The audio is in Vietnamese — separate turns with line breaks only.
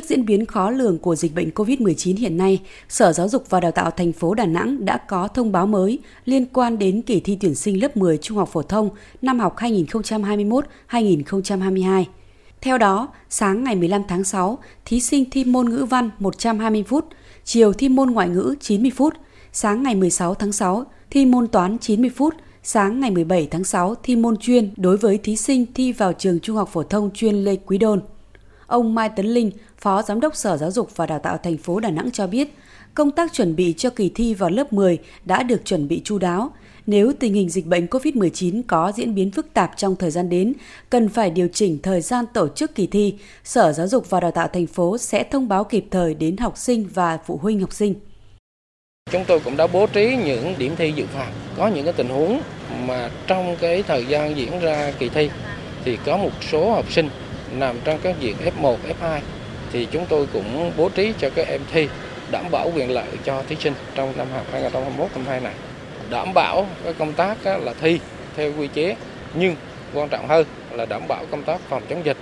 Trước diễn biến khó lường của dịch bệnh COVID-19 hiện nay, Sở Giáo dục và Đào tạo thành phố Đà Nẵng đã có thông báo mới liên quan đến kỳ thi tuyển sinh lớp 10 trung học phổ thông năm học 2021-2022. Theo đó, sáng ngày 15 tháng 6, thí sinh thi môn ngữ văn 120 phút, chiều thi môn ngoại ngữ 90 phút, sáng ngày 16 tháng 6, thi môn toán 90 phút, sáng ngày 17 tháng 6 thi môn chuyên đối với thí sinh thi vào trường Trung học phổ thông chuyên Lê Quý Đôn. Ông Mai Tấn Linh, Phó Giám đốc Sở Giáo dục và Đào tạo thành phố Đà Nẵng cho biết, công tác chuẩn bị cho kỳ thi vào lớp 10 đã được chuẩn bị chu đáo. Nếu tình hình dịch bệnh COVID-19 có diễn biến phức tạp trong thời gian đến, cần phải điều chỉnh thời gian tổ chức kỳ thi, Sở Giáo dục và Đào tạo thành phố sẽ thông báo kịp thời đến học sinh và phụ huynh học sinh.
Chúng tôi cũng đã bố trí những điểm thi dự phòng, có những cái tình huống mà trong cái thời gian diễn ra kỳ thi thì có một số học sinh nằm trong các diện F1, F2 thì chúng tôi cũng bố trí cho các em thi đảm bảo quyền lợi cho thí sinh trong năm học 2021-2022 này. Đảm bảo cái công tác là thi theo quy chế nhưng quan trọng hơn là đảm bảo công tác phòng chống dịch